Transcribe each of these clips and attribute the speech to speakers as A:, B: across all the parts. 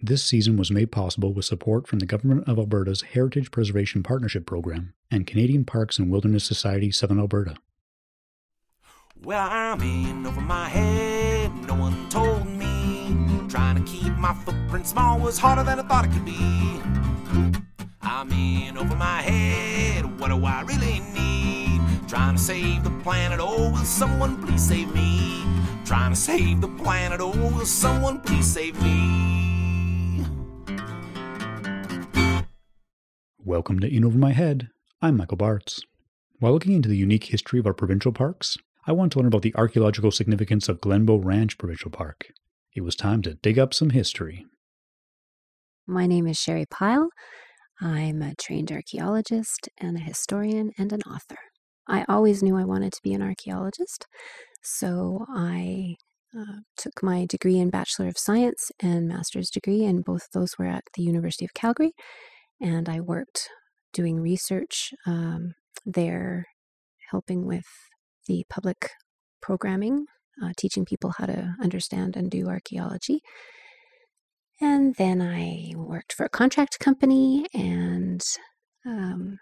A: This season was made possible with support from the Government of Alberta's Heritage Preservation Partnership Program and Canadian Parks and Wilderness Society Southern Alberta.
B: Well, I'm in over my head, no one told me. Trying to keep my footprint small was harder than I thought it could be. I'm in over my head, what do I really need? Trying to save the planet, oh, will someone please save me? Trying to save the planet, oh, will someone please save me?
A: Welcome to In Over My Head. I'm Michael Bartz. While looking into the unique history of our provincial parks, I want to learn about the archaeological significance of Glenbow Ranch Provincial Park. It was time to dig up some history.
C: My name is Shari Peyerl. I'm a trained archaeologist and a historian and an author. I always knew I wanted to be an archaeologist, so I uh, took my degree in Bachelor of Science and Master's degree, and both those were at the University of Calgary. And I worked doing research um, there, helping with the public programming, uh, teaching people how to understand and do archaeology. And then I worked for a contract company and um,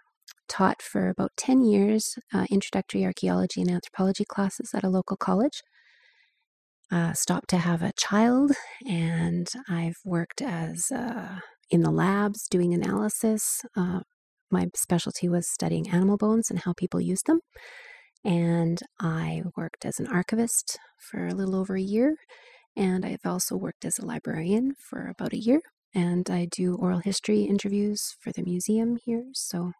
C: taught for about 10 years uh, introductory archaeology and anthropology classes at a local college. Uh, stopped to have a child, and I've worked as uh, in the labs doing analysis. Uh, my specialty was studying animal bones and how people use them. And I worked as an archivist for a little over a year. And I've also worked as a librarian for about a year. And I do oral history interviews for the museum here. So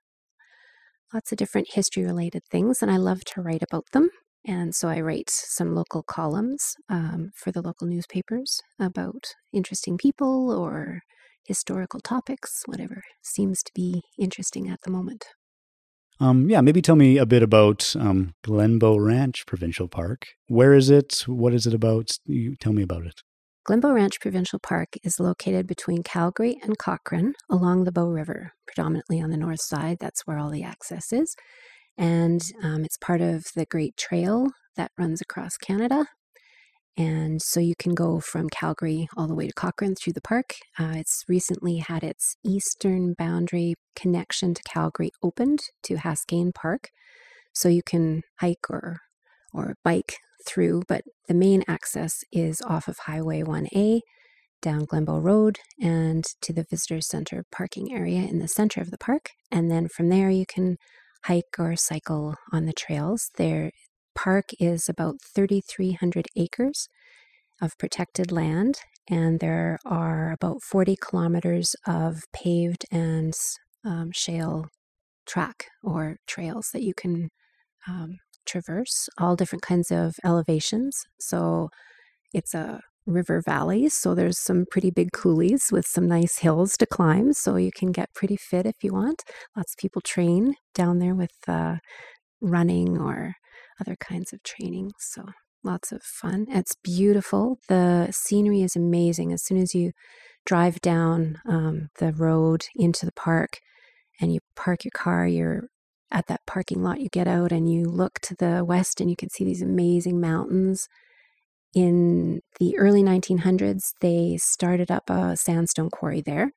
C: lots of different history related things. And I love to write about them. And so I write some local columns um, for the local newspapers about interesting people or historical topics, whatever seems to be interesting at the moment.
A: Um, yeah, maybe tell me a bit about um, Glenbow Ranch Provincial Park. Where is it? What is it about? You tell me about it.
C: Glenbow Ranch Provincial Park is located between Calgary and Cochrane along the Bow River, predominantly on the north side. That's where all the access is. And um, it's part of the Great Trail that runs across Canada. And so you can go from Calgary all the way to Cochrane through the park. Uh, it's recently had its eastern boundary connection to Calgary opened to Haskayne Park. So you can hike or, or bike through, but the main access is off of Highway 1A down Glenbow Road and to the Visitor Center parking area in the center of the park. And then from there, you can hike or cycle on the trails. There park is about 3,300 acres of protected land, and there are about 40 kilometers of paved and um, shale track or trails that you can um, traverse, all different kinds of elevations. So it's a river valley, so there's some pretty big coulees with some nice hills to climb, so you can get pretty fit if you want. Lots of people train down there with uh, running or other kinds of training. So lots of fun. It's beautiful. The scenery is amazing. As soon as you drive down um, the road into the park and you park your car, you're at that parking lot. You get out and you look to the west and you can see these amazing mountains. In the early 1900s, they started up a sandstone quarry there.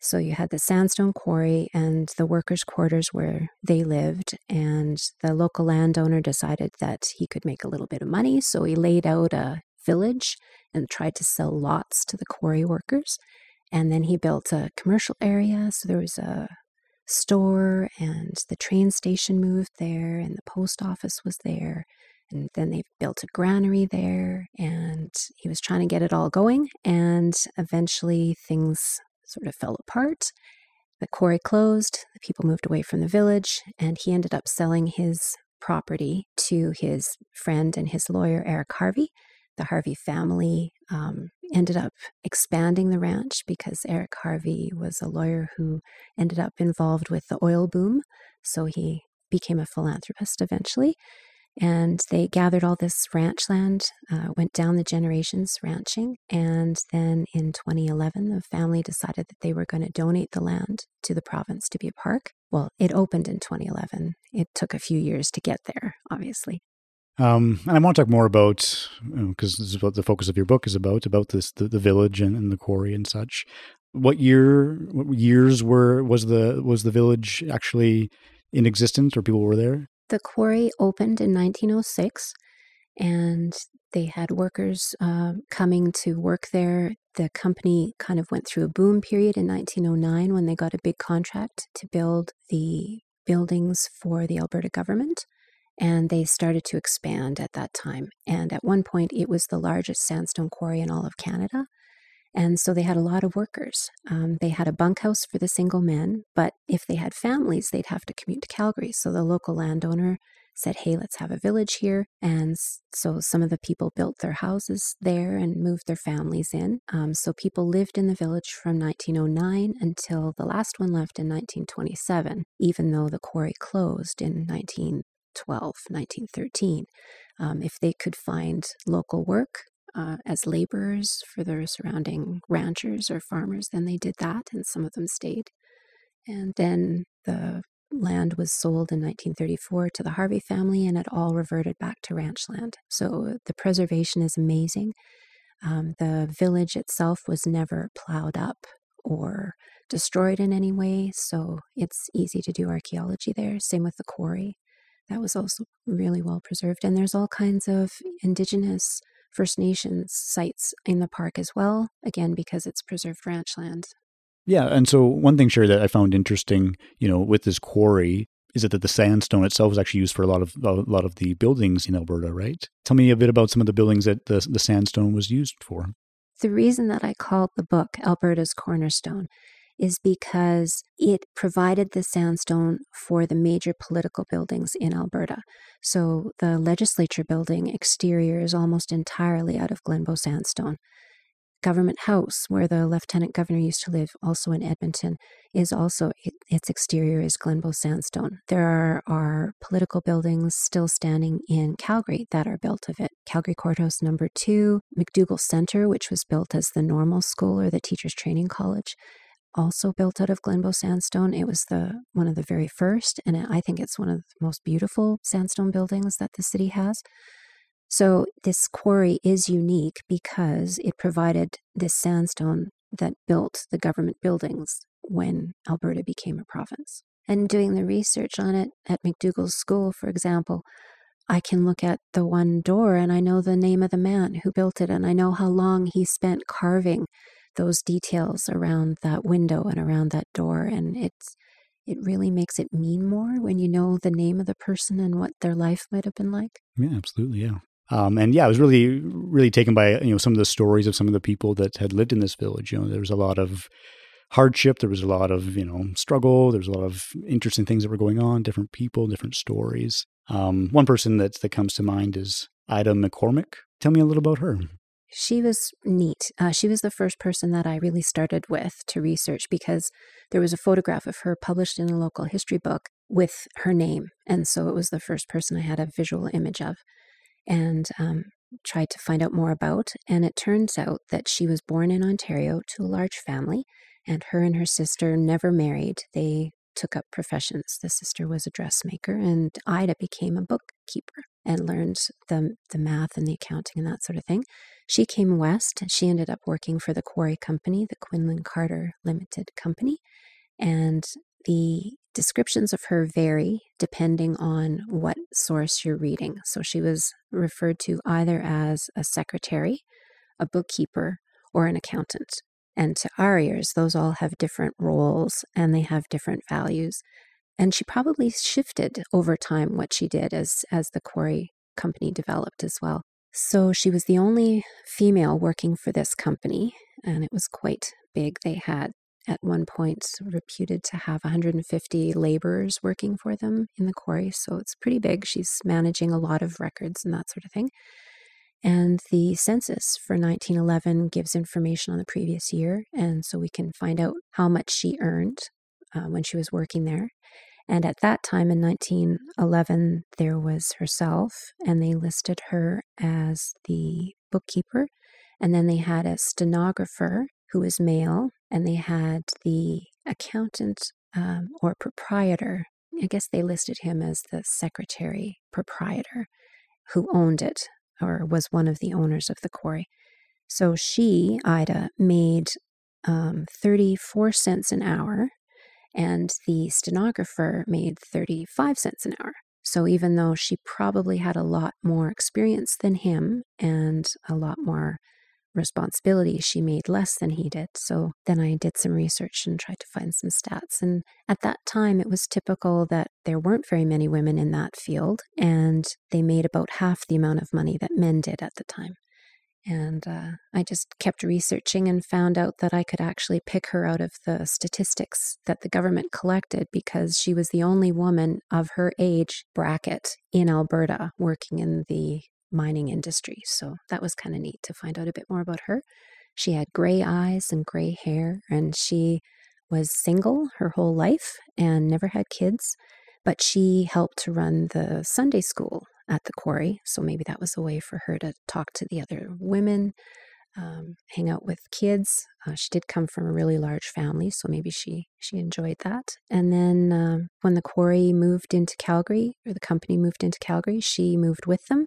C: So you had the sandstone quarry and the workers' quarters where they lived, and the local landowner decided that he could make a little bit of money. So he laid out a village and tried to sell lots to the quarry workers. And then he built a commercial area. So there was a store, and the train station moved there, and the post office was there. And then they built a granary there, and he was trying to get it all going. And eventually things sort of fell apart. The quarry closed, the people moved away from the village, and he ended up selling his property to his friend and his lawyer, Eric Harvey. The Harvey family um, ended up expanding the ranch because Eric Harvey was a lawyer who ended up involved with the oil boom. So he became a philanthropist eventually. And they gathered all this ranch land, uh, went down the generations ranching. And then in 2011, the family decided that they were going to donate the land to the province to be a park. Well, it opened in 2011. It took a few years to get there, obviously.
A: Um, and I want to talk more about because you know, this is what the focus of your book is about about this the, the village and, and, the quarry and such. What year, what years were was the was the village actually in existence, or people were there?
C: The quarry opened in 1906, and they had workers uh, coming to work there. The company kind of went through a boom period in 1909 when they got a big contract to build the buildings for the Alberta government and they started to expand at that time. And at one point, it was the largest sandstone quarry in all of Canada. And so they had a lot of workers. Um, they had a bunkhouse for the single men, but if they had families, they'd have to commute to Calgary. So the local landowner said, Hey, let's have a village here. And so some of the people built their houses there and moved their families in. Um, so people lived in the village from 1909 until the last one left in 1927, even though the quarry closed in 1912, 1913. Um, if they could find local work uh, as laborers for their surrounding ranchers or farmers, then they did that, and some of them stayed. And then the land was sold in 1934 to the Harvey family, and it all reverted back to ranch land. So the preservation is amazing. Um, the village itself was never plowed up or destroyed in any way, so it's easy to do archaeology there. Same with the quarry that was also really well preserved. And there's all kinds of indigenous First Nations sites in the park as well, again, because it's preserved ranch land.
A: Yeah. And so, one thing, Shari, that I found interesting, you know, with this quarry is it that the sandstone itself was actually used for a lot of a lot of the buildings in Alberta, right? Tell me a bit about some of the buildings that the, the sandstone was used for.
C: The reason that I called the book Alberta's Cornerstone is because it provided the sandstone for the major political buildings in Alberta. So the legislature building exterior is almost entirely out of Glenbow sandstone. Government House, where the lieutenant governor used to live, also in Edmonton, is also its exterior is Glenbow sandstone. There are, are political buildings still standing in Calgary that are built of it. Calgary Courthouse Number Two, McDougall Center, which was built as the normal school or the teachers training college, also built out of Glenbow sandstone. It was the one of the very first, and I think it's one of the most beautiful sandstone buildings that the city has. So this quarry is unique because it provided this sandstone that built the government buildings when Alberta became a province. And doing the research on it at McDougall's school, for example, I can look at the one door and I know the name of the man who built it, and I know how long he spent carving those details around that window and around that door and it's it really makes it mean more when you know the name of the person and what their life might have been like
A: yeah absolutely yeah um, and yeah, I was really, really taken by you know some of the stories of some of the people that had lived in this village. You know, there was a lot of hardship, there was a lot of you know struggle, there was a lot of interesting things that were going on, different people, different stories. Um, one person that that comes to mind is Ida McCormick. Tell me a little about her.
C: She was neat. Uh, she was the first person that I really started with to research because there was a photograph of her published in a local history book with her name. And so it was the first person I had a visual image of and um, tried to find out more about. And it turns out that she was born in Ontario to a large family, and her and her sister never married. They took up professions. The sister was a dressmaker, and Ida became a bookkeeper and learned the, the math and the accounting and that sort of thing. She came west. She ended up working for the quarry company, the Quinlan Carter Limited Company. And the descriptions of her vary depending on what source you're reading. So she was referred to either as a secretary, a bookkeeper, or an accountant. And to our ears, those all have different roles and they have different values. And she probably shifted over time what she did as, as the quarry company developed as well. So she was the only female working for this company, and it was quite big. They had at one point reputed to have 150 laborers working for them in the quarry, so it's pretty big. She's managing a lot of records and that sort of thing. And the census for 1911 gives information on the previous year, and so we can find out how much she earned uh, when she was working there. And at that time in 1911, there was herself, and they listed her as the bookkeeper. And then they had a stenographer who was male, and they had the accountant um, or proprietor. I guess they listed him as the secretary proprietor, who owned it or was one of the owners of the quarry. So she, Ida, made um, 34 cents an hour, and the stenographer made 35 cents an hour. So even though she probably had a lot more experience than him and a lot more responsibility, she made less than he did. So then I did some research and tried to find some stats. And at that time, it was typical that there weren't very many women in that field, and they made about half the amount of money that men did at the time. And uh, I just kept researching and found out that I could actually pick her out of the statistics that the government collected because she was the only woman of her age bracket in Alberta working in the mining industry. So that was kind of neat to find out a bit more about her. She had gray eyes and gray hair, and she was single her whole life and never had kids. But she helped to run the Sunday school at the quarry. So maybe that was a way for her to talk to the other women, um, hang out with kids. Uh, she did come from a really large family, so maybe she she enjoyed that. And then um, when the quarry moved into Calgary, or the company moved into Calgary, she moved with them.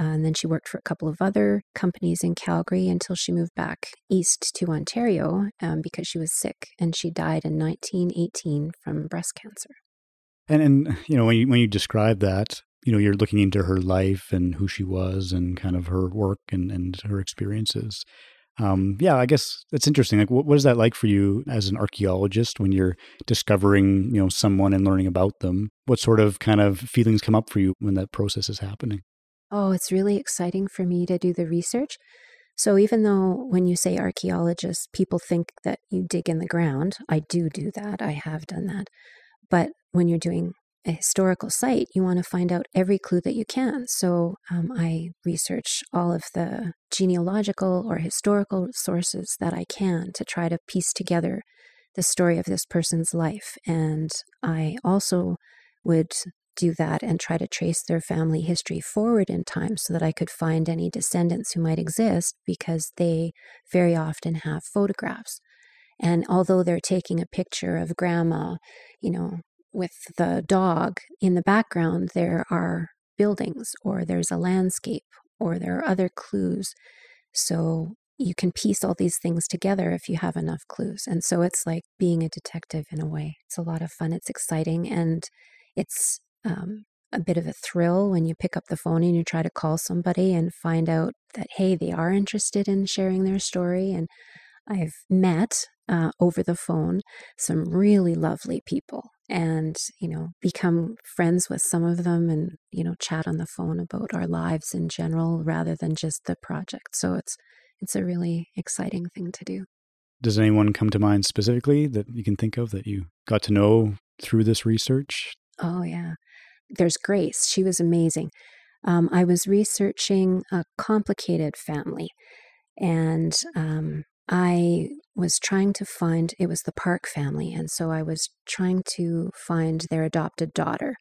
C: Uh, and then she worked for a couple of other companies in Calgary until she moved back east to Ontario um, because she was sick, and she died in 1918 from breast cancer.
A: And and you know when you when you describe that, you know you're looking into her life and who she was and kind of her work and and her experiences. Um, yeah, I guess that's interesting. Like, what, what is that like for you as an archaeologist when you're discovering, you know, someone and learning about them? What sort of kind of feelings come up for you when that process is happening?
C: Oh, it's really exciting for me to do the research. So, even though when you say archaeologist, people think that you dig in the ground, I do do that. I have done that. But when you're doing a historical site, you want to find out every clue that you can. So, um, I research all of the genealogical or historical sources that I can to try to piece together the story of this person's life. And I also would do that and try to trace their family history forward in time so that I could find any descendants who might exist because they very often have photographs. And although they're taking a picture of grandma, you know, with the dog in the background, there are buildings or there's a landscape or there are other clues. So you can piece all these things together if you have enough clues. And so it's like being a detective in a way. It's a lot of fun. It's exciting and it's um, a bit of a thrill when you pick up the phone and you try to call somebody and find out that, hey, they are interested in sharing their story. And I've met uh, over the phone some really lovely people and, you know, become friends with some of them and, you know, chat on the phone about our lives in general rather than just the project. So it's, it's a really exciting thing to do.
A: Does anyone come to mind specifically that you can think of that you got to know through this research?
C: Oh, yeah there's Grace. She was amazing. Um, I was researching a complicated family, and um, I was trying to find it was the Park family, and so I was trying to find their adopted daughter,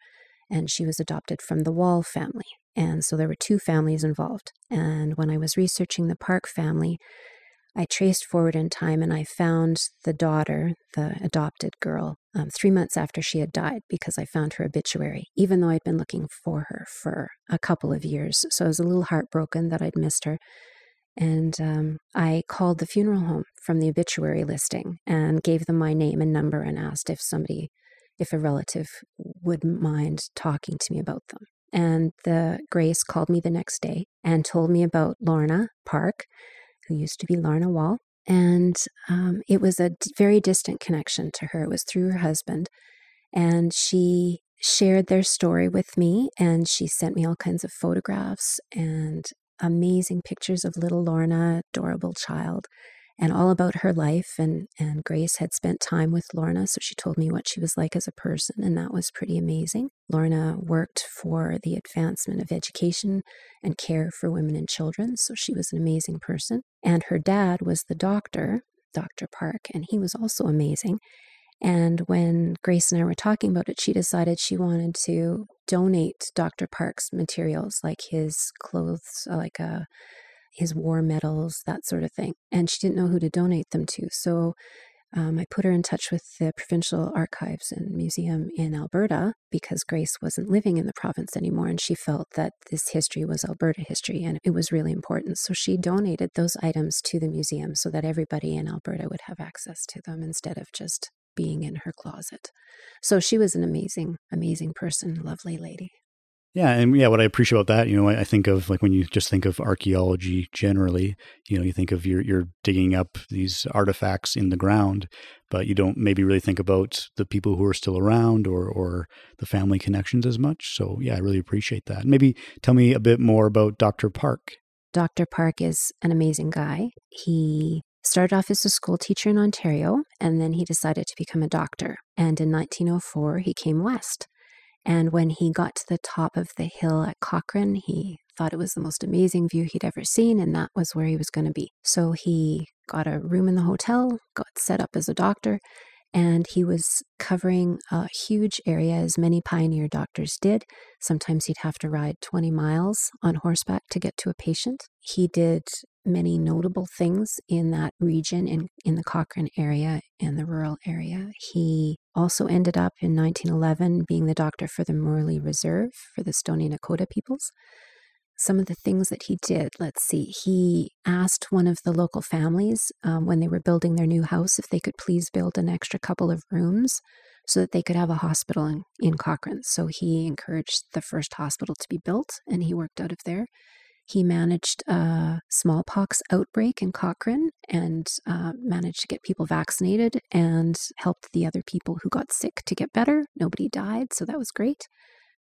C: and she was adopted from the Wall family, and so there were two families involved. And when I was researching the Park family, I traced forward in time and I found the daughter, the adopted girl, um, three months after she had died because I found her obituary, even though I'd been looking for her for a couple of years. So I was a little heartbroken that I'd missed her. And um, I called the funeral home from the obituary listing and gave them my name and number and asked if somebody, if a relative wouldn't mind talking to me about them. And the Grace called me the next day and told me about Lorna Park who used to be Lorna Wall. And um, it was a very distant connection to her. It was through her husband. And she shared their story with me, and she sent me all kinds of photographs and amazing pictures of little Lorna, adorable child and all about her life. And, and Grace had spent time with Lorna, so she told me what she was like as a person, and that was pretty amazing. Lorna worked for the advancement of education and care for women and children, so she was an amazing person. And her dad was the doctor, Dr. Park, and he was also amazing. And when Grace and I were talking about it, she decided she wanted to donate Dr. Park's materials, like his clothes, like a his war medals, that sort of thing. And she didn't know who to donate them to. So Um, I put her in touch with the Provincial Archives and Museum in Alberta because Grace wasn't living in the province anymore and she felt that this history was Alberta history and it was really important. So she donated those items to the museum so that everybody in Alberta would have access to them instead of just being in her closet. So she was an amazing, amazing person, lovely lady.
A: Yeah, and yeah, what I appreciate about that, you know, I, I, think of like when you just think of archaeology generally, you know, you think of you're you're digging up these artifacts in the ground, but you don't maybe really think about the people who are still around or or the family connections as much. So yeah, I really appreciate that. Maybe tell me a bit more about Dr. Park.
C: Dr. Park is an amazing guy. He started off as a school teacher in Ontario and then he decided to become a doctor. And in 1904, he came west and when he got to the top of the hill at Cochrane, he thought it was the most amazing view he'd ever seen, and that was where he was going to be. So he got a room in the hotel, got set up as a doctor, and he was covering a huge area, as many pioneer doctors did. Sometimes he'd have to ride 20 miles on horseback to get to a patient. He did many notable things in that region, in, in the Cochrane area and the rural area. He also ended up in 1911 being the doctor for the Morley Reserve for the Stoney Nakoda peoples some of the things that he did. Let's see. He asked one of the local families um, when they were building their new house if they could please build an extra couple of rooms so that they could have a hospital in, in Cochrane. So he encouraged the first hospital to be built and he worked out of there. He managed a smallpox outbreak in Cochrane and uh, managed to get people vaccinated and helped the other people who got sick to get better. Nobody died, so that was great.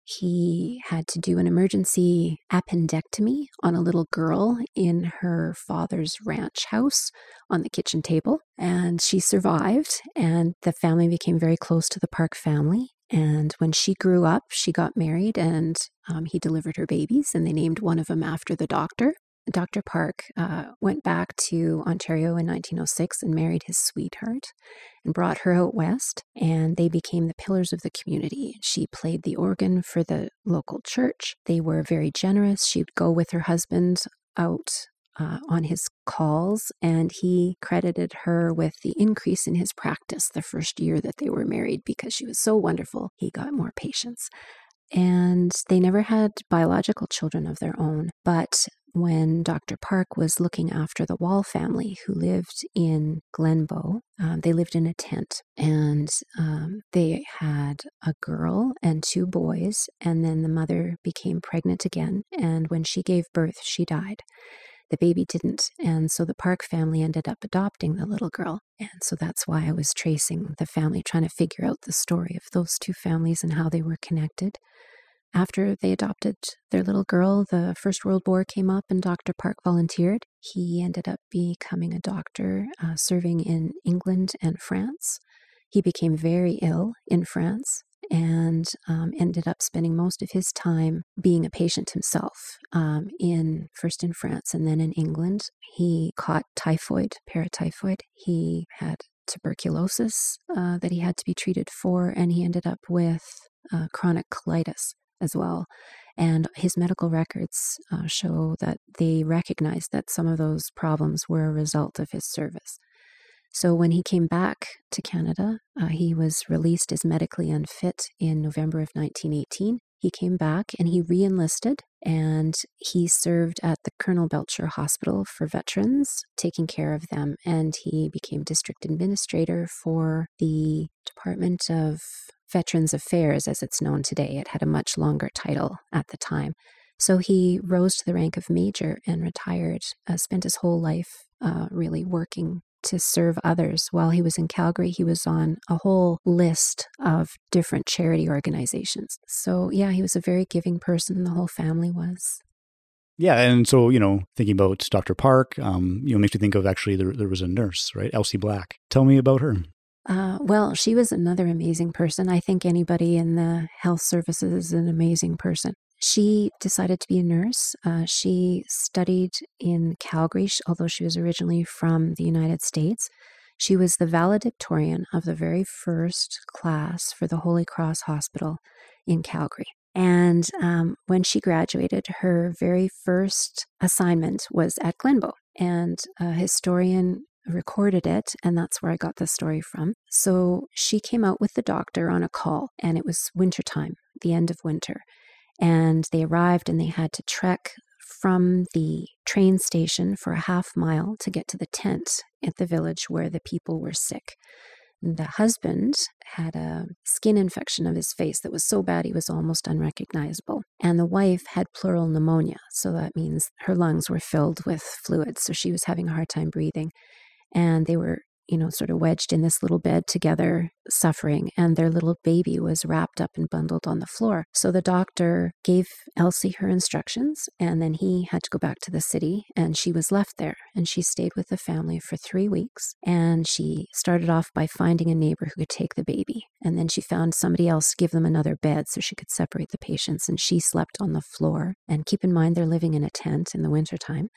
C: He had to do an emergency appendectomy on a little girl in her father's ranch house on the kitchen table. And she survived, and the family became very close to the Park family. And when she grew up, she got married and um, he delivered her babies, and they named one of them after the doctor. Dr. Park uh, went back to Ontario in 1906 and married his sweetheart and brought her out west, and they became the pillars of the community. She played the organ for the local church. They were very generous. She'd go with her husband out uh, on his calls, and he credited her with the increase in his practice the first year that they were married because she was so wonderful. He got more patients. And they never had biological children of their own, but when Dr. Park was looking after the Wall family who lived in Glenbow. Um, they lived in a tent and um, they had a girl and two boys. And then the mother became pregnant again. And when she gave birth, she died. The baby didn't. And so the Park family ended up adopting the little girl. And so that's why I was tracing the family, trying to figure out the story of those two families and how they were connected. After they adopted their little girl, the First World War came up and Dr. Park volunteered. He ended up becoming a doctor, uh, serving in England and France. He became very ill in France and um, ended up spending most of his time being a patient himself um, in first in France and then in England. He caught typhoid, paratyphoid. He had tuberculosis uh, that he had to be treated for, and he ended up with uh, chronic colitis as well. And his medical records uh, show that they recognized that some of those problems were a result of his service. So when he came back to Canada, uh, he was released as medically unfit in November of 1918. He came back and he re enlisted and he served at the Colonel Belcher Hospital for veterans, taking care of them. And he became district administrator for the Department of Veterans Affairs as it's known today. It had a much longer title at the time. So he rose to the rank of major and retired, uh, spent his whole life uh, really working to serve others. While he was in Calgary, he was on a whole list of different charity organizations. So, yeah, he was a very giving person. The whole family was.
A: Yeah, and so you know, thinking about Dr. Park, um, you know, makes me think of actually there, there was a nurse, right, Elsie Black. Tell me about her.
C: Uh, well, she was another amazing person. I think anybody in the health services is an amazing person. She decided to be a nurse. Uh, she studied in Calgary, although she was originally from the United States. She was the valedictorian of the very first class for the Holy Cross Hospital in Calgary. And um, when she graduated, her very first assignment was at Glenbow. And a historian recorded it, and that's where I got the story from. So she came out with the doctor on a call, and it was wintertime, the end of winter. And they arrived and they had to trek from the train station for a half mile to get to the tent at the village where the people were sick. The husband had a skin infection of his face that was so bad he was almost unrecognizable. And the wife had pleural pneumonia. So that means her lungs were filled with fluid. So she was having a hard time breathing. And they were you know, sort of wedged in this little bed together, suffering, and their little baby was wrapped up and bundled on the floor. So the doctor gave Elsie her instructions, and then he had to go back to the city, and she was left there. And she stayed with the family for three weeks. And she started off by finding a neighbor who could take the baby. And then she found somebody else to give them another bed so she could separate the patients. And she slept on the floor. And keep in mind, they're living in a tent in the wintertime.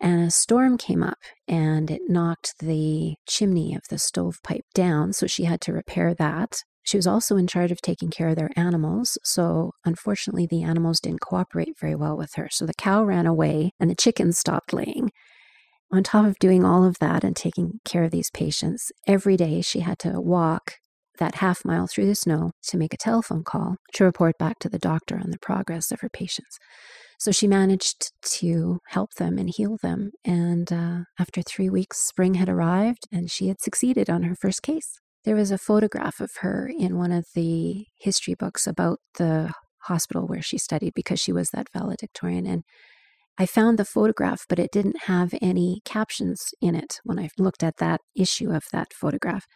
C: And a storm came up and it knocked the chimney of the stovepipe down. So she had to repair that. She was also in charge of taking care of their animals. So unfortunately, the animals didn't cooperate very well with her. So the cow ran away and the chickens stopped laying. On top of doing all of that and taking care of these patients, every day she had to walk that half mile through the snow to make a telephone call to report back to the doctor on the progress of her patients. So she managed to help them and heal them. And uh, after three weeks, spring had arrived and she had succeeded on her first case. There was a photograph of her in one of the history books about the hospital where she studied because she was that valedictorian. And I found the photograph, but it didn't have any captions in it when I looked at that issue of that photograph.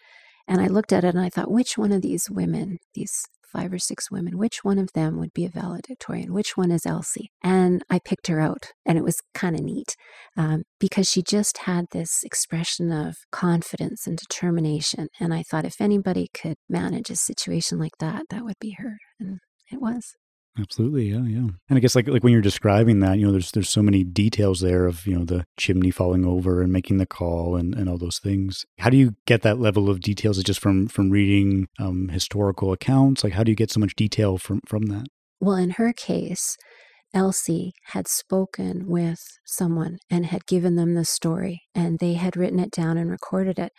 C: And I looked at it and I thought, which one of these women, these five or six women, which one of them would be a valedictorian? Which one is Elsie? And I picked her out, and it was kind of neat um, because she just had this expression of confidence and determination. And I thought if anybody could manage a situation like that, that would be her. And it was.
A: Absolutely, yeah, yeah. And I guess like like when you're describing that, you know, there's there's so many details there of you know the chimney falling over and making the call and and all those things. How do you get that level of details? Is just from from reading um, historical accounts? Like how do you get so much detail from from that?
C: Well, in her case, Elsie had spoken with someone and had given them the story, and they had written it down and recorded it.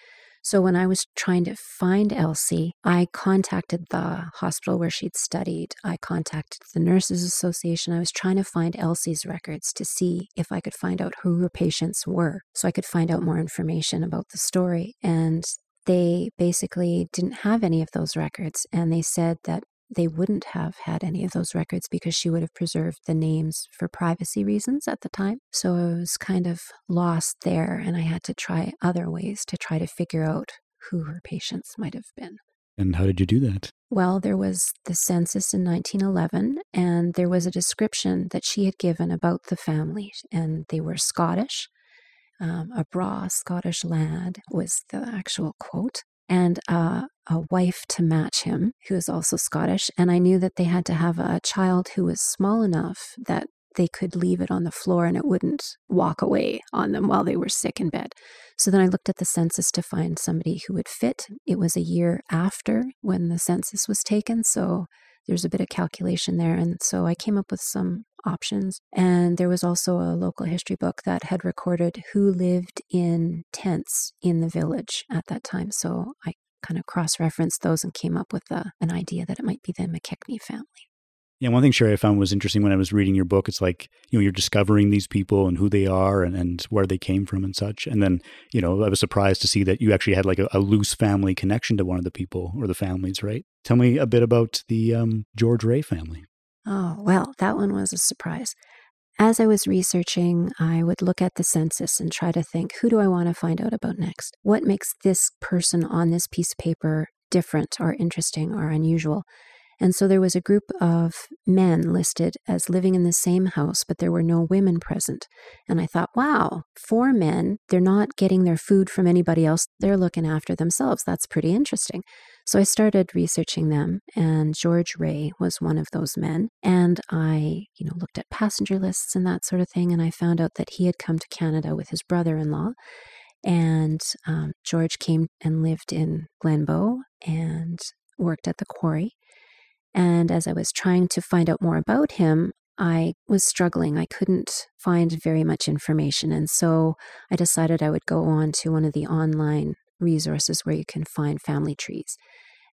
C: So when I was trying to find Elsie, I contacted the hospital where she'd studied. I contacted the Nurses Association. I was trying to find Elsie's records to see if I could find out who her patients were so I could find out more information about the story. And they basically didn't have any of those records. And they said that they wouldn't have had any of those records because she would have preserved the names for privacy reasons at the time. So I was kind of lost there, and I had to try other ways to try to figure out who her patients might have been.
A: And how did you do that?
C: Well, there was the census in 1911, and there was a description that she had given about the family, and they were Scottish. Um, a braw Scottish lad was the actual quote and a wife to match him, who is also Scottish. And I knew that they had to have a child who was small enough that they could leave it on the floor and it wouldn't walk away on them while they were sick in bed. So then I looked at the census to find somebody who would fit. It was a year after when the census was taken. So there's a bit of calculation there. And so I came up with some options. And there was also a local history book that had recorded who lived in tents in the village at that time. So I kind of cross referenced those and came up with a, an idea that it might be the McKechnie family.
A: Yeah, one thing Shari I found was interesting when I was reading your book. It's like, you know, you're discovering these people and who they are and, and where they came from and such. And then, you know, I was surprised to see that you actually had like a, a loose family connection to one of the people or the families, right? Tell me a bit about the um, George Ray family.
C: Oh, well, that one was a surprise. As I was researching, I would look at the census and try to think who do I want to find out about next? What makes this person on this piece of paper different or interesting or unusual? And so there was a group of men listed as living in the same house, but there were no women present. And I thought, wow, four men, they're not getting their food from anybody else. They're looking after themselves. That's pretty interesting. So I started researching them, and George Ray was one of those men. And I, you know, looked at passenger lists and that sort of thing, and I found out that he had come to Canada with his brother in law. And um, George came and lived in Glenbow and worked at the quarry. And as I was trying to find out more about him, I was struggling. I couldn't find very much information. And so I decided I would go on to one of the online resources where you can find family trees.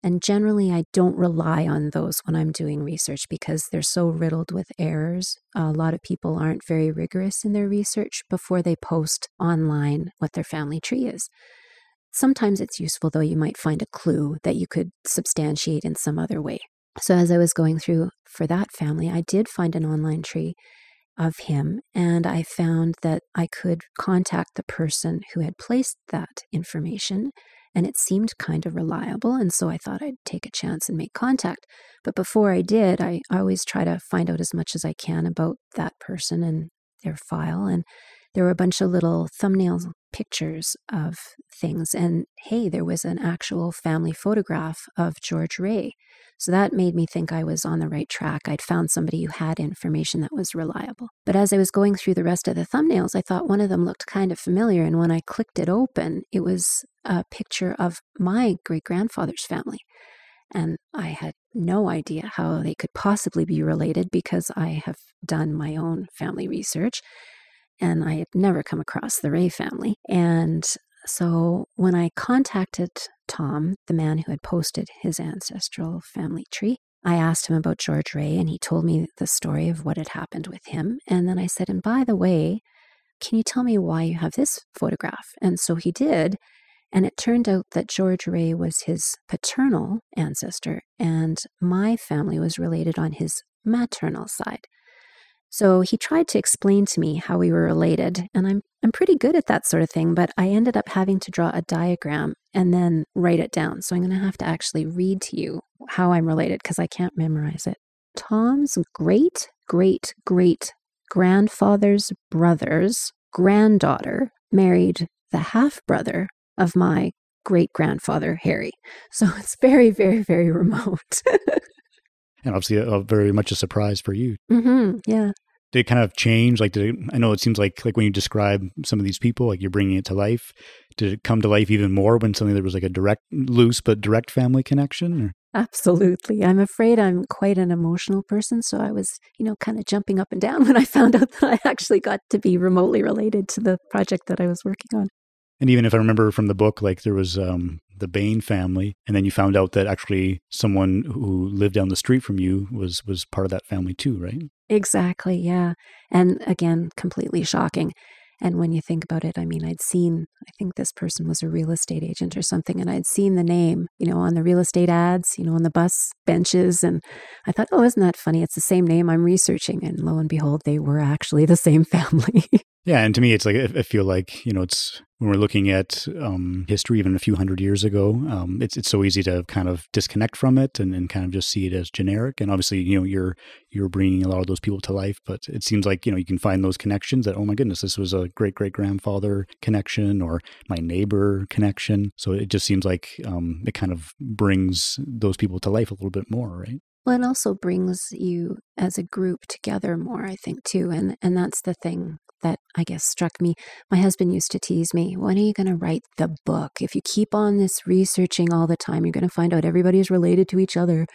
C: And generally, I don't rely on those when I'm doing research because they're so riddled with errors. A lot of people aren't very rigorous in their research before they post online what their family tree is. Sometimes it's useful, though, you might find a clue that you could substantiate in some other way. So, as I was going through for that family, I did find an online tree of him, and I found that I could contact the person who had placed that information and it seemed kind of reliable. And so I thought I'd take a chance and make contact. But before I did, I, always try to find out as much as I can about that person and their file. And there were a bunch of little thumbnail pictures of things. And hey, there was an actual family photograph of George Ray. So that made me think I was on the right track. I'd found somebody who had information that was reliable. But as I was going through the rest of the thumbnails, I thought one of them looked kind of familiar. And when I clicked it open, it was a picture of my great grandfather's family. And I had no idea how they could possibly be related because I have done my own family research and I had never come across the Ray family. And so when I contacted Tom, the man who had posted his ancestral family tree, I asked him about George Ray and he told me the story of what had happened with him. And then I said, And by the way, can you tell me why you have this photograph? And so he did. And it turned out that George Ray was his paternal ancestor, and my family was related on his maternal side. So he tried to explain to me how we were related, and I'm I'm pretty good at that sort of thing, but I ended up having to draw a diagram and then write it down. So I'm going to have to actually read to you how I'm related because I can't memorize it. Tom's great great great grandfather's brother's granddaughter married the half brother of my great grandfather, Harry. So it's very, very, very remote.
A: and obviously, a, a very much a surprise for you.
C: Mm-hmm, yeah.
A: Did it kind of change? Like, did it, I know it seems like like when you describe some of these people, like you're bringing it to life. Did it come to life even more when suddenly there was like a direct, loose but direct family connection? Or?
C: Absolutely. I'm afraid I'm quite an emotional person. So I was, you know, kind of jumping up and down when I found out that I actually got to be remotely related to the project that I was working on.
A: And even if I remember from the book, like there was um, the Bain family, and then you found out that actually someone who lived down the street from you was was part of that family too, right?
C: Exactly, yeah. And again, completely shocking. And when you think about it, I mean, I'd seen, I think this person was a real estate agent or something, and I'd seen the name, you know, on the real estate ads, you know, on the bus benches. And I thought, oh, isn't that funny? It's the same name I'm researching. And lo and behold, they were actually the same family.
A: Yeah, and to me, it's like I feel like you know, it's when we're looking at um, history, even a few hundred years ago, um, it's it's so easy to kind of disconnect from it and, and kind of just see it as generic. And obviously, you know, you're you're bringing a lot of those people to life, but it seems like you know you can find those connections that oh my goodness, this was a great great grandfather connection or my neighbor connection. So it just seems like um, it kind of brings those people to life a little bit more, right?
C: Well, it also brings you as a group together more, I think, too. And and that's the thing that I guess struck me. My husband used to tease me, when are you going to write the book? If you keep on this researching all the time, you're going to find out everybody is related to each other.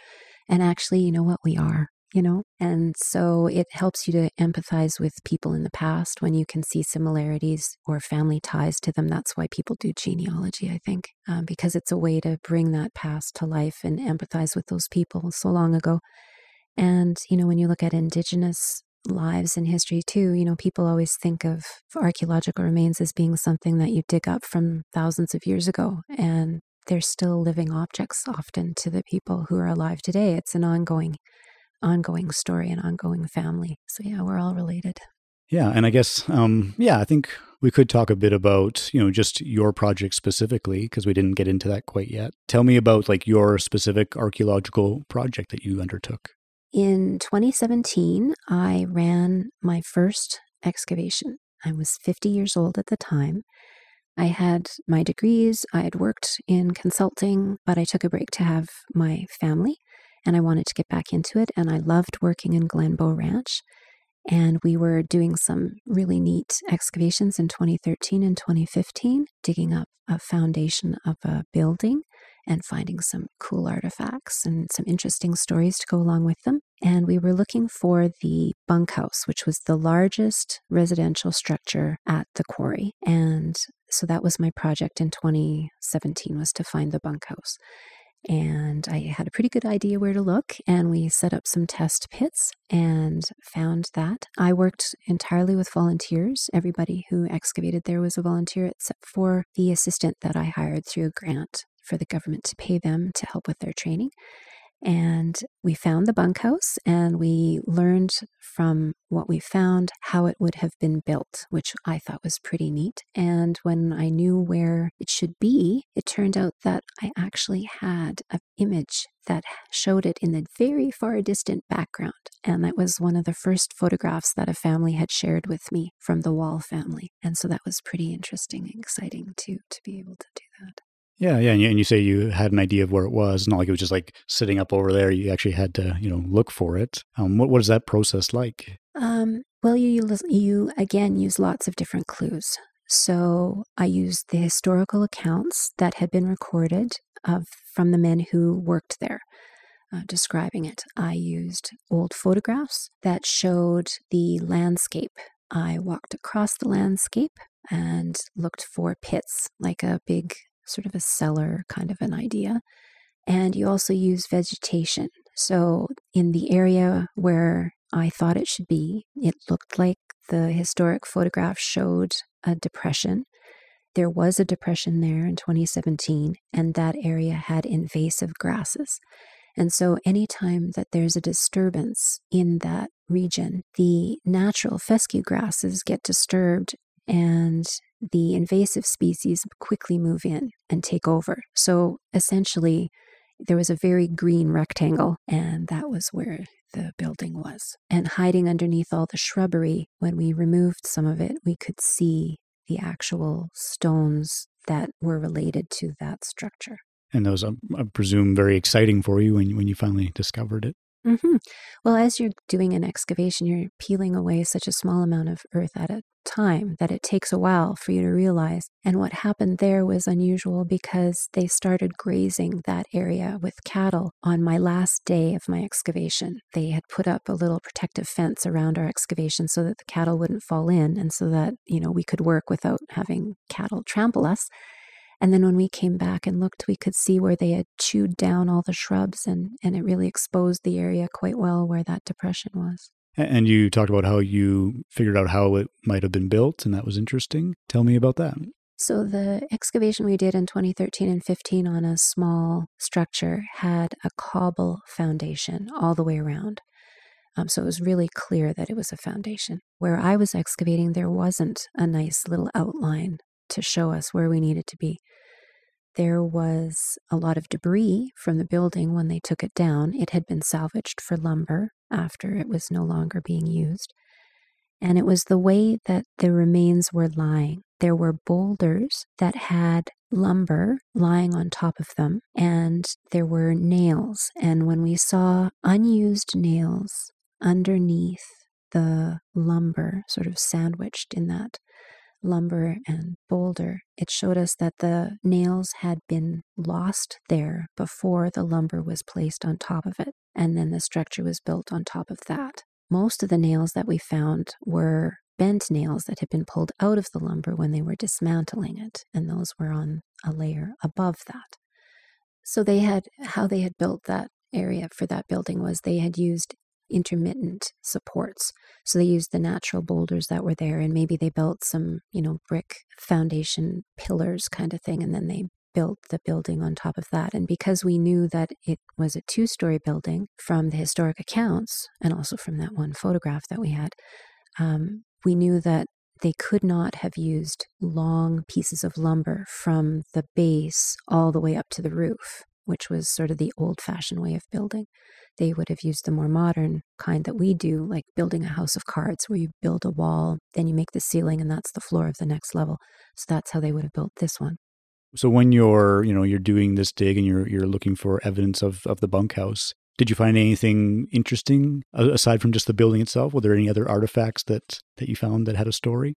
C: And actually, you know what? We are, you know? And so it helps you to empathize with people in the past when you can see similarities or family ties to them. That's why people do genealogy, I think, um, because it's a way to bring that past to life and empathize with those people so long ago. And, you know, when you look at Indigenous lives in history too. You know, people always think of archaeological remains as being something that you dig up from thousands of years ago, and they're still living objects often to the people who are alive today. It's an ongoing, ongoing story, an ongoing family. So yeah, we're all related.
A: Yeah, and I guess, um, yeah, I think we could talk a bit about, you know, just your project specifically because we didn't get into that quite yet. Tell me about like your specific archaeological project that you undertook.
C: In 2017, I ran my first excavation. I was 50 years old at the time. I had my degrees, I had worked in consulting, but I took a break to have my family and I wanted to get back into it. And I loved working in Glenbow Ranch. And we were doing some really neat excavations in 2013 and 2015, digging up a foundation of a building and finding some cool artifacts and some interesting stories to go along with them. And we were looking for the bunkhouse, which was the largest residential structure at the quarry. And so that was my project in 2017 was to find the bunkhouse and I had a pretty good idea where to look. And we set up some test pits and found that. I worked entirely with volunteers. Everybody who excavated there was a volunteer, except for the assistant that I hired through a grant for the government to pay them to help with their training. And we found the bunkhouse and we learned from what we found how it would have been built, which I thought was pretty neat. And when I knew where it should be, it turned out that I actually had an image that showed it in the very far distant background. And that was one of the first photographs that a family had shared with me from the Wall family. And so that was pretty interesting and exciting too, to be able to do that.
A: Yeah, yeah, and you, and you say you had an idea of where it was, not like it was just like sitting up over there. You actually had to, you know, look for it. Um, what what is that process like?
C: Um, well, you you again use lots of different clues. So I used the historical accounts that had been recorded of from the men who worked there, uh, describing it. I used old photographs that showed the landscape. I walked across the landscape and looked for pits, like a big sort of a cellar kind of an idea. And you also use vegetation. So, in the area where I thought it should be, it looked like the historic photograph showed a depression. There was a depression there in 2017, and that area had invasive grasses. And so, anytime that there's a disturbance in that region, the natural fescue grasses get disturbed and the invasive species quickly move in and take over. So essentially, there was a very green rectangle, and that was where the building was. And hiding underneath all the shrubbery, when we removed some of it, we could see the actual stones that were related to that structure.
A: And those, I presume, very exciting for you when, when you finally discovered it.
C: Mm-hmm. Well, as you're doing an excavation, you're peeling away such a small amount of earth at a time that it takes a while for you to realize. And what happened there was unusual because they started grazing that area with cattle on my last day of my excavation. They had put up a little protective fence around our excavation so that the cattle wouldn't fall in and so that, you know, we could work without having cattle trample us. And then when we came back and looked, we could see where they had chewed down all the shrubs and, and it really exposed the area quite well where that depression was.
A: And you talked about how you figured out how it might have been built, and that was interesting. Tell me about that.
C: So, the excavation we did in 2013 and 15 on a small structure had a cobble foundation all the way around. Um, so, it was really clear that it was a foundation. Where I was excavating, there wasn't a nice little outline to show us where we needed to be. There was a lot of debris from the building when they took it down. It had been salvaged for lumber after it was no longer being used. And it was the way that the remains were lying. There were boulders that had lumber lying on top of them, and there were nails. And when we saw unused nails underneath the lumber, sort of sandwiched in that lumber and boulder, it showed us that the nails had been lost there before the lumber was placed on top of it, and then the structure was built on top of that. Most of the nails that we found were bent nails that had been pulled out of the lumber when they were dismantling it, and those were on a layer above that. So they had how they had built that area for that building was they had used intermittent supports. So they used the natural boulders that were there and maybe they built some, you know, brick foundation pillars kind of thing and then they built the building on top of that. And because we knew that it was a two story building from the historic accounts and also from that one photograph that we had, um, we knew that they could not have used long pieces of lumber from the base all the way up to the roof, which was sort of the old fashioned way of building they would have used the more modern kind that we do, like building a house of cards where you build a wall, then you make the ceiling, and that's the floor of the next level. So that's how they would have built this one.
A: So when you're, you know, you're doing this dig and you're you're looking for evidence of of the bunkhouse, did you find anything interesting aside from just the building itself? Were there any other artifacts that that you found that had a story?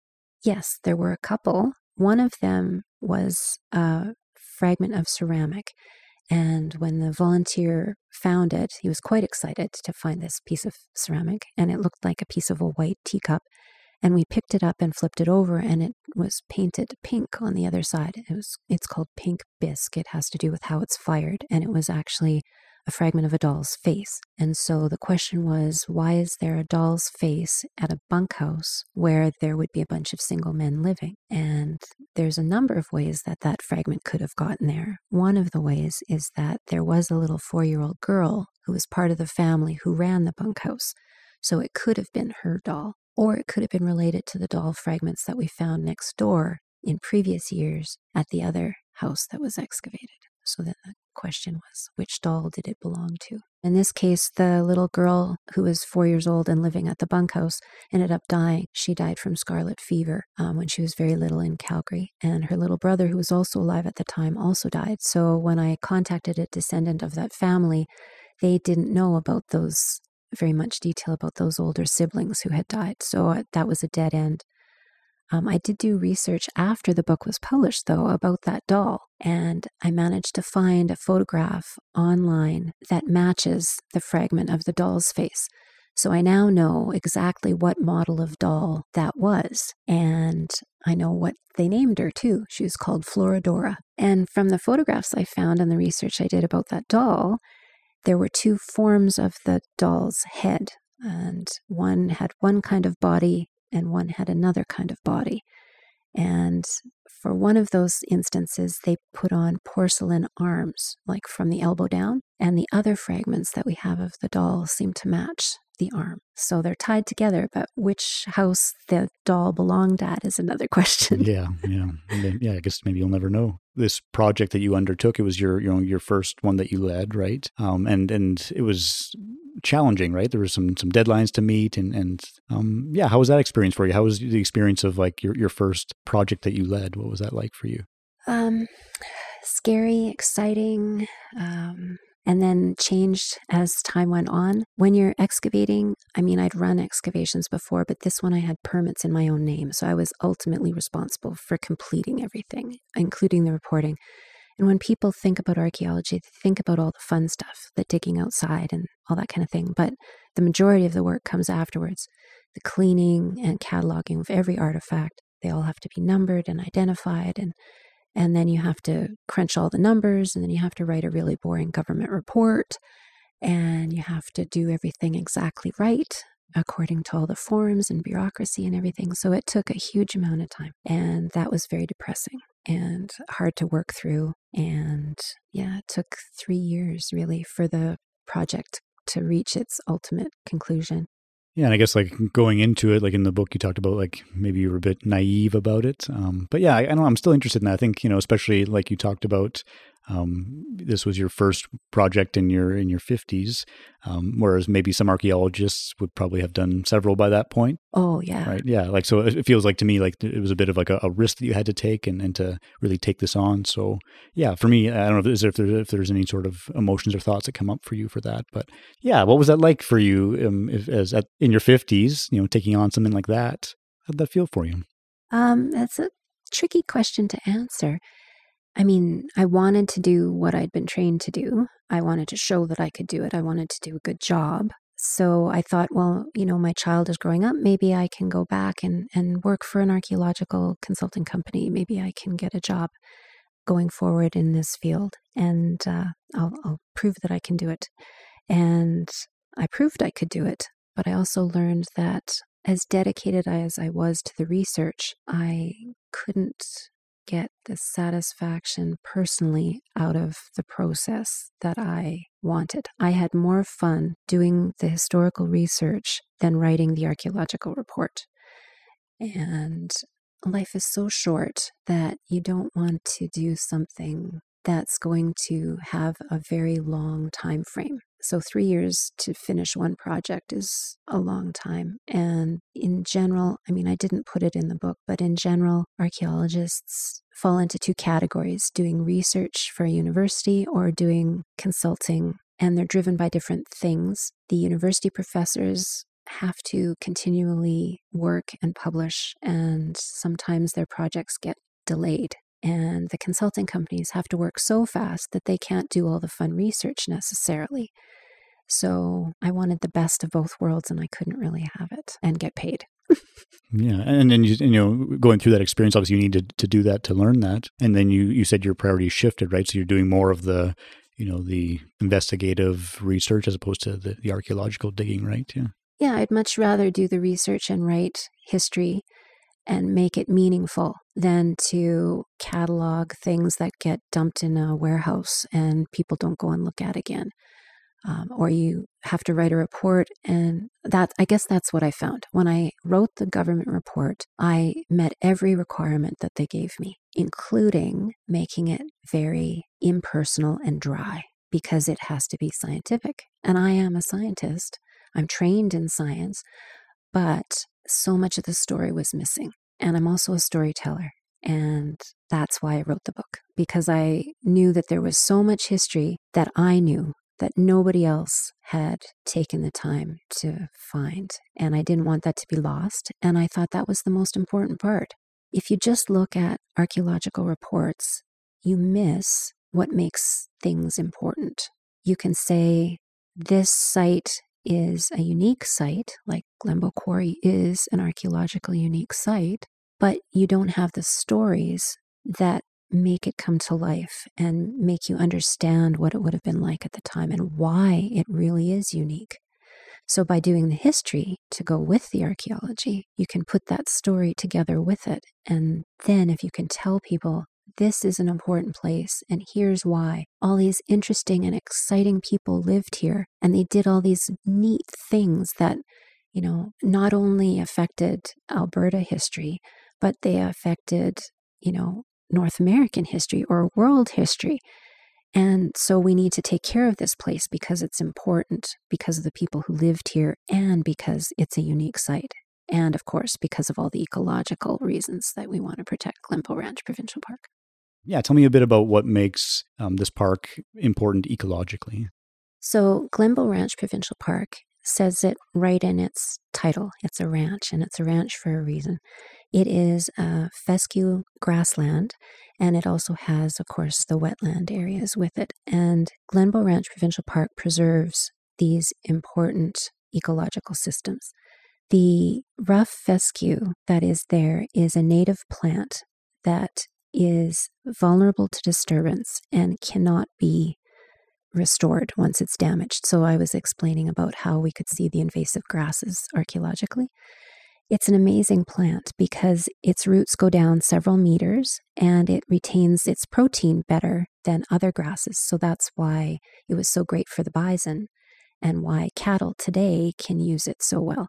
C: Yes, there were a couple. One of them was a fragment of ceramic And when the volunteer found it, he was quite excited to find this piece of ceramic, and it looked like a piece of a white teacup. And we picked it up and flipped it over, and it was painted pink on the other side. It was it's called pink bisque. It has to do with how it's fired, and it was actually a fragment of a doll's face. And so the question was, why is there a doll's face at a bunkhouse where there would be a bunch of single men living? And there's a number of ways that that fragment could have gotten there. One of the ways is that there was a little four year old girl who was part of the family who ran the bunkhouse. So it could have been her doll, or it could have been related to the doll fragments that we found next door in previous years at the other house that was excavated. So then the question was, which doll did it belong to? In this case, the little girl who was four years old and living at the bunkhouse ended up dying. She died from scarlet fever um, when she was very little in Calgary. And her little brother, who was also alive at the time, also died. So when I contacted a descendant of that family, they didn't know about those very much detail about those older siblings who had died. So uh, that was a dead end. Um, I did do research after the book was published, though, about that doll, and I managed to find a photograph online that matches the fragment of the doll's face. So I now know exactly what model of doll that was. And I know what they named her too. She was called Florodora. And from the photographs I found and the research I did about that doll, there were two forms of the doll's head. And one had one kind of body and one had another kind of body. And for one of those instances, they put on porcelain arms, like from the elbow down, and the other fragments that we have of the doll seem to match the arm. So they're tied together, but which house the doll belonged at is another question.
A: Yeah, yeah, yeah. I guess maybe you'll never know. This project that you undertook, it was your you know your first one that you led, right? Um, and and it was challenging, right? There were some some deadlines to meet, and and um, yeah. How was that experience for you? How was the experience of like your your first project that you led? What was that like for you?
C: Um, scary, exciting. Um, and then changed as time went on. When you're excavating, I mean, I'd run excavations before, but this one I had permits in my own name. So I was ultimately responsible for completing everything, including the reporting. And when people think about archaeology, they think about all the fun stuff, the digging outside and all that kind of thing. But the majority of the work comes afterwards the cleaning and cataloging of every artifact. They all have to be numbered and identified and and then you have to crunch all the numbers, and then you have to write a really boring government report, and you have to do everything exactly right according to all the forms and bureaucracy and everything. So it took a huge amount of time, and that was very depressing and hard to work through. And yeah, it took three years really for the project to reach its ultimate conclusion.
A: Yeah, and I guess like going into it, like in the book, you talked about like maybe you were a bit naive about it. Um, but yeah, I, I know. I'm still interested in that. I think you know, especially like you talked about um, this was your first project in your in your 50s, um, whereas maybe some archaeologists would probably have done several by that point.
C: Oh yeah,
A: right. Yeah, like so it feels like to me like it was a bit of like a, a risk that you had to take and, and to really take this on. So yeah, for me, I don't know if, there's, if there's if there's any sort of emotions or thoughts that come up for you for that, but yeah, what was that like for you um, if, as at, in your 50s, you know, taking on something like that? How'd that feel for you?
C: Um, that's a tricky question to answer. I mean, I wanted to do what I'd been trained to do. I wanted to show that I could do it. I wanted to do a good job. So I thought, well, you know, my child is growing up. Maybe I can go back and, and work for an archaeological consulting company. Maybe I can get a job going forward in this field. And uh, I'll, I'll prove that I can do it. And I proved I could do it. But I also learned that as dedicated as I was to the research, I couldn't get the satisfaction personally out of the process that I wanted. I had more fun doing the historical research than writing the archaeological report. And life is so short that you don't want to do something that's going to have a very long time frame. So, three years to finish one project is a long time. And in general, I mean, I didn't put it in the book, but in general, archaeologists fall into two categories doing research for a university or doing consulting, and they're driven by different things. The university professors have to continually work and publish, and sometimes their projects get delayed And the consulting companies have to work so fast that they can't do all the fun research necessarily. So I wanted the best of both worlds and I couldn't really have it and get paid.
A: yeah. And then, you, you know, going through that experience, obviously you needed to do that to learn that. And then you, you said your priorities shifted, right? So you're doing more of the, you know, the investigative research as opposed to the, the archaeological digging, right? Yeah.
C: Yeah. I'd much rather do the research and write history and make it meaningful than to catalog things that get dumped in a warehouse and people don't go and look at again um, or you have to write a report. And that, I guess that's what I found. When I wrote the government report, I met every requirement that they gave me, including making it very impersonal and dry because it has to be scientific. And I am a scientist, I'm trained in science, but so much of the story was missing. And I'm also a storyteller. And that's why I wrote the book, because I knew that there was so much history that I knew that nobody else had taken the time to find. And I didn't want that to be lost. And I thought that was the most important part. If you just look at archaeological reports, you miss what makes things important. You can say this site is a unique site, like Glenbow Quarry is an archaeological unique site, but you don't have the stories that make it come to life and make you understand what it would have been like at the time and why it really is unique. So, by doing the history to go with the archaeology, you can put that story together with it. And then, if you can tell people this is an important place and here's why, all these interesting and exciting people lived here and they did all these neat things that, you know, not only affected Alberta history, but they affected, you know, North American history or world history. And so we need to take care of this place because it's important, because of the people who lived here, and because it's a unique site. And of course, because of all the ecological reasons that we want to protect Glenbow Ranch Provincial Park.
A: Yeah, tell me a bit about what makes um, this park important ecologically.
C: So, Glenbow Ranch Provincial Park says it right in its title. It's a ranch, and it's a ranch for a reason. It is a fescue grassland, and it also has, of course, the wetland areas with it. And Glenbow Ranch Provincial Park preserves these important ecological systems. The rough fescue that is there is a native plant that is vulnerable to disturbance and cannot be restored once it's damaged. So I was explaining about how we could see the invasive grasses archaeologically. It's an amazing plant because its roots go down several meters and it retains its protein better than other grasses. So that's why it was so great for the bison and why cattle today can use it so well.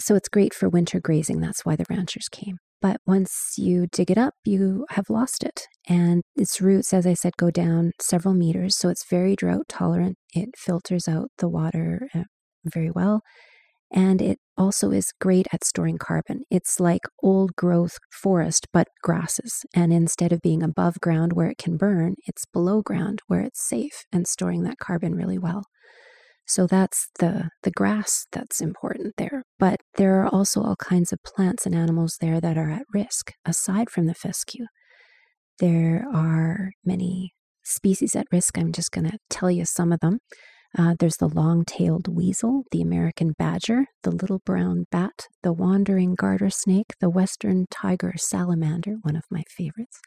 C: So it's great for winter grazing. That's why the ranchers came. But once you dig it up, you have lost it. And its roots, as I said, go down several meters. So it's very drought tolerant. It filters out the water uh, very well. And it also is great at storing carbon. It's like old growth forest, but grasses. And instead of being above ground where it can burn, it's below ground where it's safe and storing that carbon really well. So that's the, the grass that's important there. But there are also all kinds of plants and animals there that are at risk, aside from the fescue. There are many species at risk. I'm just going to tell you some of them. Uh, there's the long tailed weasel, the American badger, the little brown bat, the wandering garter snake, the western tiger salamander, one of my favorites.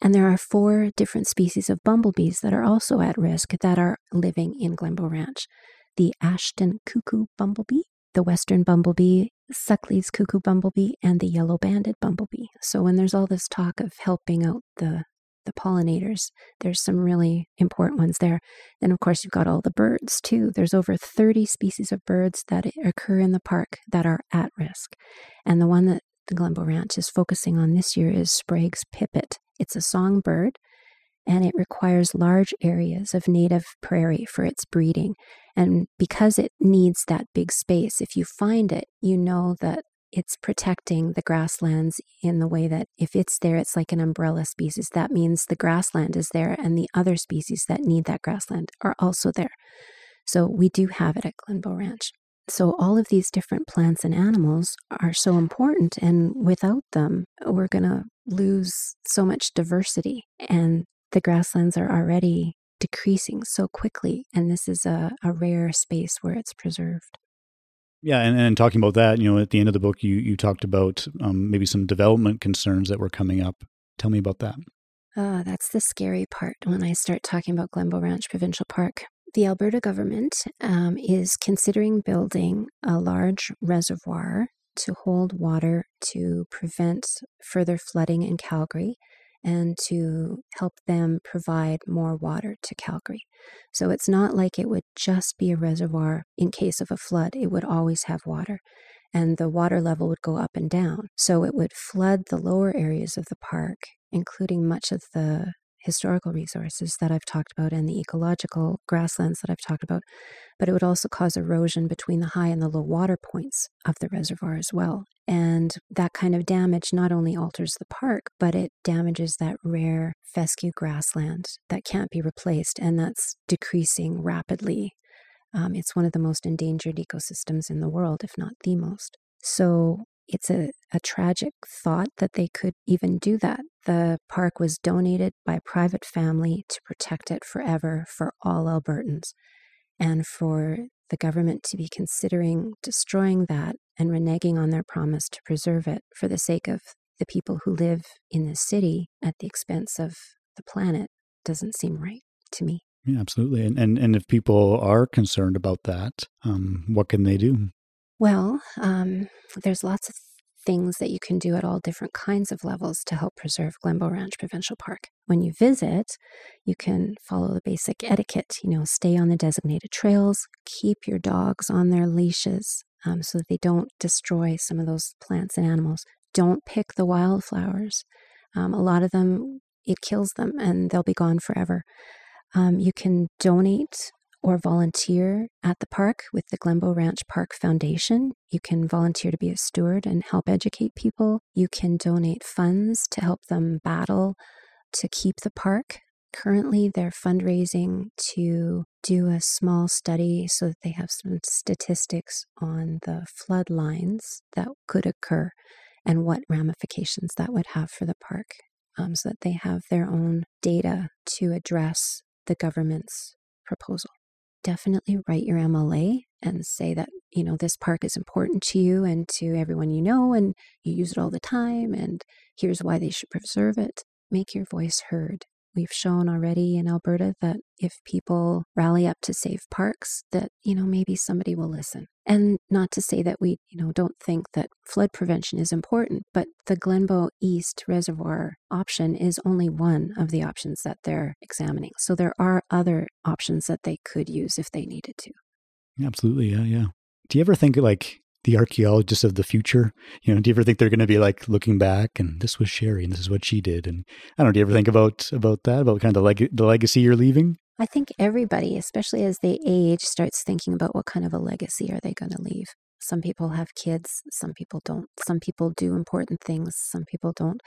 C: And there are four different species of bumblebees that are also at risk that are living in Glenbow Ranch the Ashton cuckoo bumblebee, the western bumblebee, Suckley's cuckoo bumblebee, and the yellow banded bumblebee. So when there's all this talk of helping out the the pollinators, there's some really important ones there. Then, of course, you've got all the birds too. There's over 30 species of birds that occur in the park that are at risk. And the one that the Glenbow Ranch is focusing on this year is Sprague's pipit. It's a songbird and it requires large areas of native prairie for its breeding. And because it needs that big space, if you find it, you know that it's protecting the grasslands in the way that if it's there, it's like an umbrella species. That means the grassland is there and the other species that need that grassland are also there. So we do have it at Glenbow Ranch. So, all of these different plants and animals are so important, and without them, we're going to lose so much diversity and the grasslands are already decreasing so quickly. And this is a, a rare space where it's preserved.
A: Yeah, and, and talking about that, you know, at the end of the book, you you talked about um, maybe some development concerns that were coming up. Tell me about that.
C: Uh, that's the scary part when I start talking about Glenbow Ranch Provincial Park. The Alberta government um, is considering building a large reservoir to hold water to prevent further flooding in Calgary and to help them provide more water to Calgary. So it's not like it would just be a reservoir in case of a flood, it would always have water. And the water level would go up and down. So it would flood the lower areas of the park, including much of the historical resources that I've talked about and the ecological grasslands that I've talked about, but it would also cause erosion between the high and the low water points of the reservoir as well. And that kind of damage not only alters the park, but it damages that rare fescue grassland that can't be replaced and that's decreasing rapidly. Um, it's one of the most endangered ecosystems in the world, if not the most. So it's a, a tragic thought that they could even do that. The park was donated by a private family to protect it forever for all Albertans. And for the government to be considering destroying that and reneging on their promise to preserve it for the sake of the people who live in the city at the expense of the planet doesn't seem right to me.
A: Yeah, absolutely. And and, and if people are concerned about that, um, what can they do?
C: Well, um, there's lots of things that you can do at all different kinds of levels to help preserve Glenbow Ranch Provincial Park. When you visit, you can follow the basic etiquette, you know, stay on the designated trails, keep your dogs on their leashes um, so that they don't destroy some of those plants and animals. Don't pick the wildflowers. Um, a lot of them, it kills them and they'll be gone forever. Um, you can donate or volunteer at the park with the Glenbow Ranch Park Foundation. You can volunteer to be a steward and help educate people. You can donate funds to help them battle to keep the park. Currently, they're fundraising to do a small study so that they have some statistics on the flood lines that could occur and what ramifications that would have for the park um, so that they have their own data to address the government's proposal definitely write your MLA and say that, you know, this park is important to you and to everyone you know, and you use it all the time, and here's why they should preserve it. Make your voice heard. We've shown already in Alberta that if people rally up to save parks, that, you know, maybe somebody will listen. And not to say that we, you know, don't think that flood prevention is important, but the Glenbow East Reservoir option is only one of the options that they're examining. So there are other options that they could use if they needed to.
A: Absolutely. Yeah. Yeah. Do you ever think like the archaeologists of the future? You know, do you ever think they're going to be like looking back and this was Shari and this is what she did? And I don't do you ever think about about that, about kind of the, leg- the legacy you're leaving?
C: I think everybody, especially as they age, starts thinking about what kind of a legacy are they going to leave. Some people have kids, some people don't. Some people do important things, some people don't.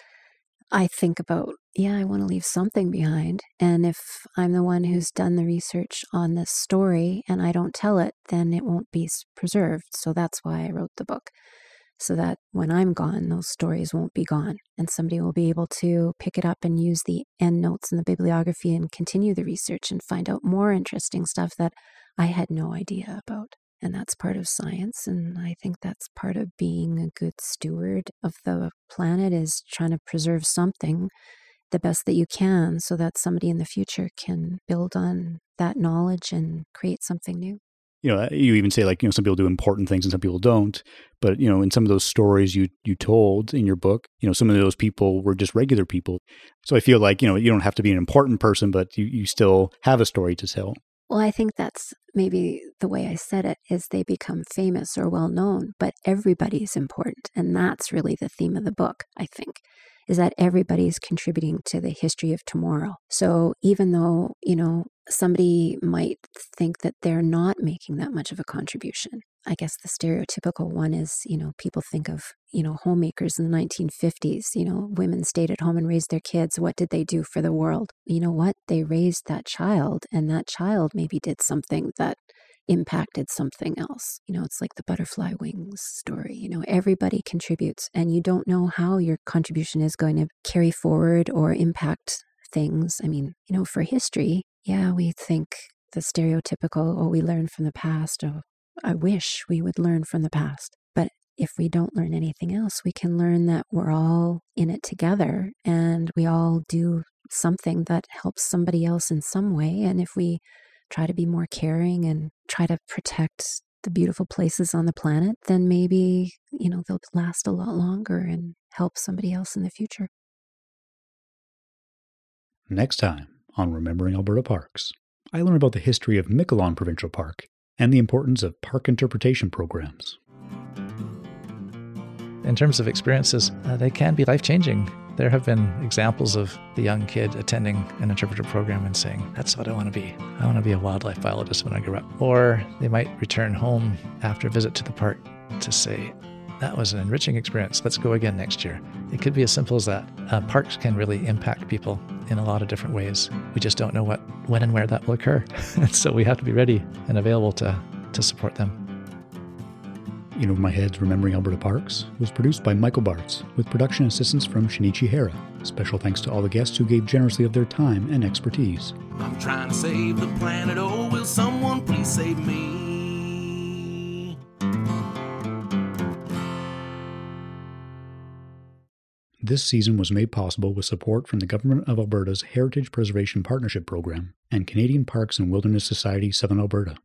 C: I think about, yeah, I want to leave something behind. And if I'm the one who's done the research on this story and I don't tell it, then it won't be preserved. So that's why I wrote the book, so that when I'm gone, those stories won't be gone. And somebody will be able to pick it up and use the end notes in the bibliography and continue the research and find out more interesting stuff that I had no idea about. And that's part of science. And I think that's part of being a good steward of the planet is trying to preserve something the best that you can so that somebody in the future can build on that knowledge and create something new.
A: You know, uh, you even say like, you know, some people do important things and some people don't. But, you know, in some of those stories you you told in your book, you know, some of those people were just regular people. So I feel like, you know, you don't have to be an important person, but you, you still have a story to tell.
C: Well, I think that's maybe the way I said it is they become famous or well known, but everybody is important. And that's really the theme of the book, I think, is that everybody is contributing to the history of tomorrow. So even though, you know, somebody might think that they're not making that much of a contribution, I guess the stereotypical one is, you know, people think of, you know, homemakers in the 1950s, you know, women stayed at home and raised their kids. What did they do for the world? You know what? They raised that child, and that child maybe did something that impacted something else. You know, it's like the butterfly wings story. You know, everybody contributes, and you don't know how your contribution is going to carry forward or impact things. I mean, you know, for history, yeah, we think the stereotypical, oh, we learn from the past. Oh, I wish we would learn from the past. But if we don't learn anything else, we can learn that we're all in it together and we all do something that helps somebody else in some way. And if we try to be more caring and try to protect the beautiful places on the planet, then maybe, you know, they'll last a lot longer and help somebody else in the future.
A: Next time on Remembering Alberta Parks, I learn about the history of Miquelon Provincial Park and the importance of park interpretation programs.
D: In terms of experiences, uh, they can be life changing. There have been examples of the young kid attending an interpreter program and saying, That's what I want to be. I want to be a wildlife biologist when I grow up. Or they might return home after a visit to the park to say, That was an enriching experience. Let's go again next year. It could be as simple as that. Uh, parks can really impact people in a lot of different ways. We just don't know what, when, and where that will occur. so we have to be ready and available to, to support them.
A: You know, My Head's Remembering Alberta Parks was produced by Michael Bartz, with production assistance from Shinichi Hara. Special thanks to all the guests who gave generously of their time and expertise.
B: I'm trying to save the planet. Oh, will someone please save me?
A: This season was made possible with support from the Government of Alberta's Heritage Preservation Partnership Program and Canadian Parks and Wilderness Society Southern Alberta.